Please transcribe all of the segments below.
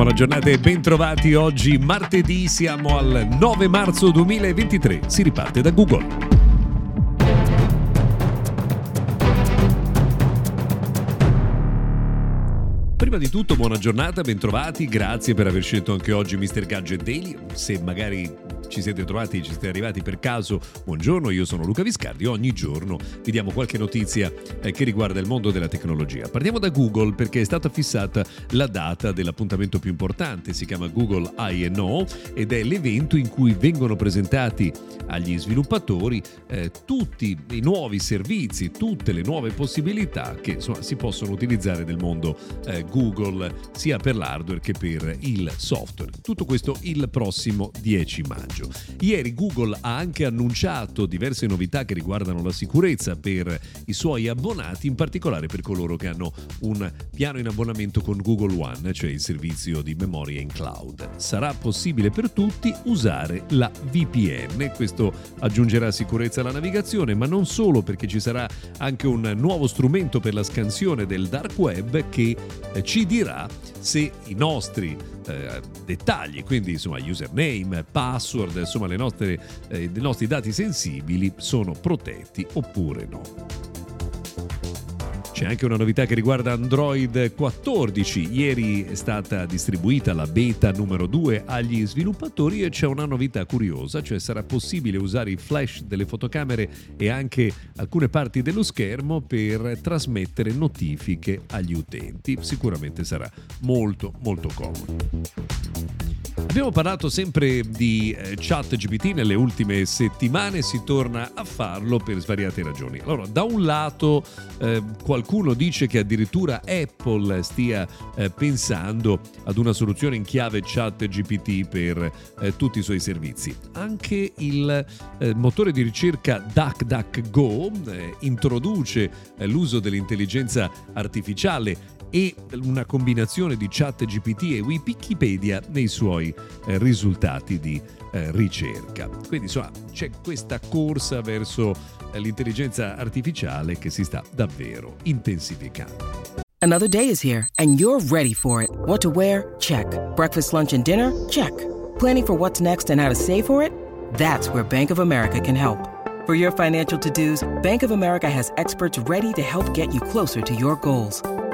Buona giornata e bentrovati. Oggi martedì siamo al 9 marzo 2023. Si riparte da Google. Prima di tutto buona giornata, bentrovati, grazie per aver scelto anche oggi Mr. Gadget Daily. Se magari ci siete trovati, ci siete arrivati per caso, buongiorno, io sono Luca Viscardi, ogni giorno vi diamo qualche notizia eh, che riguarda il mondo della tecnologia. Partiamo da Google perché è stata fissata la data dell'appuntamento più importante, si chiama Google I&O ed è l'evento in cui vengono presentati agli sviluppatori eh, tutti i nuovi servizi, tutte le nuove possibilità che insomma, si possono utilizzare nel mondo eh, Google sia per l'hardware che per il software. Tutto questo il prossimo 10 maggio maggio. Ieri Google ha anche annunciato diverse novità che riguardano la sicurezza per i suoi abbonati, in particolare per coloro che hanno un piano in abbonamento con Google One, cioè il servizio di memoria in cloud. Sarà possibile per tutti usare la VPN, questo aggiungerà sicurezza alla navigazione, ma non solo perché ci sarà anche un nuovo strumento per la scansione del dark web che eh, ci dirà se i nostri eh, dettagli, quindi insomma username, password, insomma nostre, eh, i nostri dati sensibili sono protetti oppure no. C'è anche una novità che riguarda Android 14. Ieri è stata distribuita la beta numero 2 agli sviluppatori e c'è una novità curiosa, cioè sarà possibile usare i flash delle fotocamere e anche alcune parti dello schermo per trasmettere notifiche agli utenti. Sicuramente sarà molto molto comodo. Abbiamo parlato sempre di eh, chat GPT nelle ultime settimane, si torna a farlo per svariate ragioni. Allora, da un lato eh, qualcuno dice che addirittura Apple stia eh, pensando ad una soluzione in chiave chat GPT per eh, tutti i suoi servizi. Anche il eh, motore di ricerca DuckDuckGo eh, introduce l'uso dell'intelligenza artificiale e una combinazione di chat GPT e Wikipedia nei suoi eh, risultati di eh, ricerca. Quindi insomma c'è questa corsa verso eh, l'intelligenza artificiale che si sta davvero intensificando. Another day is here and you're ready for it. What to wear? Check. Breakfast, lunch and dinner? Check. Planning for what's next and how to save for it? That's where Bank of America can help. For your financial to-dos, Bank of America has experts ready to help get you closer to your goals.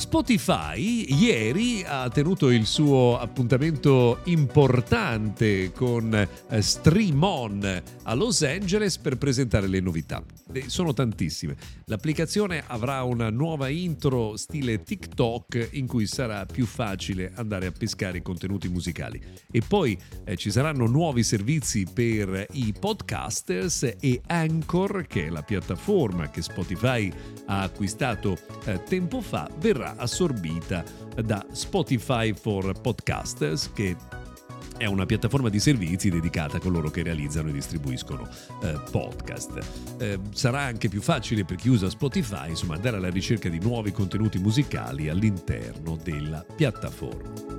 Spotify ieri ha tenuto il suo appuntamento importante con eh, Stream On a Los Angeles per presentare le novità. Sono tantissime. L'applicazione avrà una nuova intro stile TikTok in cui sarà più facile andare a pescare i contenuti musicali. E poi eh, ci saranno nuovi servizi per i podcasters e Anchor, che è la piattaforma che Spotify ha acquistato eh, tempo fa, verrà assorbita da Spotify for Podcasters che è una piattaforma di servizi dedicata a coloro che realizzano e distribuiscono eh, podcast. Eh, sarà anche più facile per chi usa Spotify insomma, andare alla ricerca di nuovi contenuti musicali all'interno della piattaforma.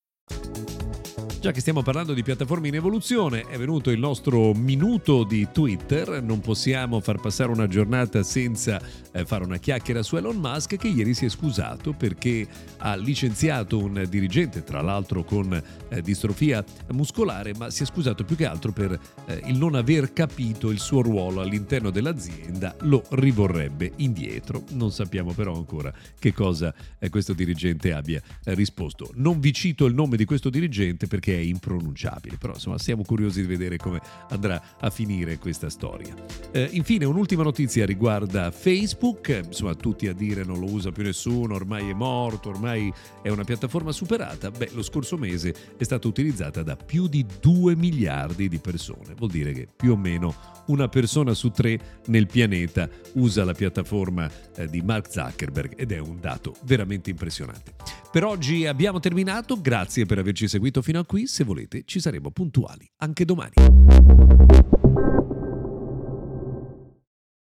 Già che stiamo parlando di piattaforme in evoluzione, è venuto il nostro minuto di Twitter. Non possiamo far passare una giornata senza eh, fare una chiacchiera su Elon Musk che ieri si è scusato perché ha licenziato un dirigente, tra l'altro con eh, distrofia muscolare, ma si è scusato più che altro per eh, il non aver capito il suo ruolo all'interno dell'azienda, lo rivorrebbe indietro. Non sappiamo però ancora che cosa questo dirigente abbia risposto. Non vi cito il nome di questo dirigente perché che è impronunciabile, però insomma siamo curiosi di vedere come andrà a finire questa storia. Eh, infine un'ultima notizia riguarda Facebook, insomma tutti a dire non lo usa più nessuno, ormai è morto, ormai è una piattaforma superata, beh lo scorso mese è stata utilizzata da più di 2 miliardi di persone, vuol dire che più o meno una persona su tre nel pianeta usa la piattaforma eh, di Mark Zuckerberg ed è un dato veramente impressionante. Per oggi abbiamo terminato, grazie per averci seguito fino a qui, se volete ci saremo puntuali anche domani.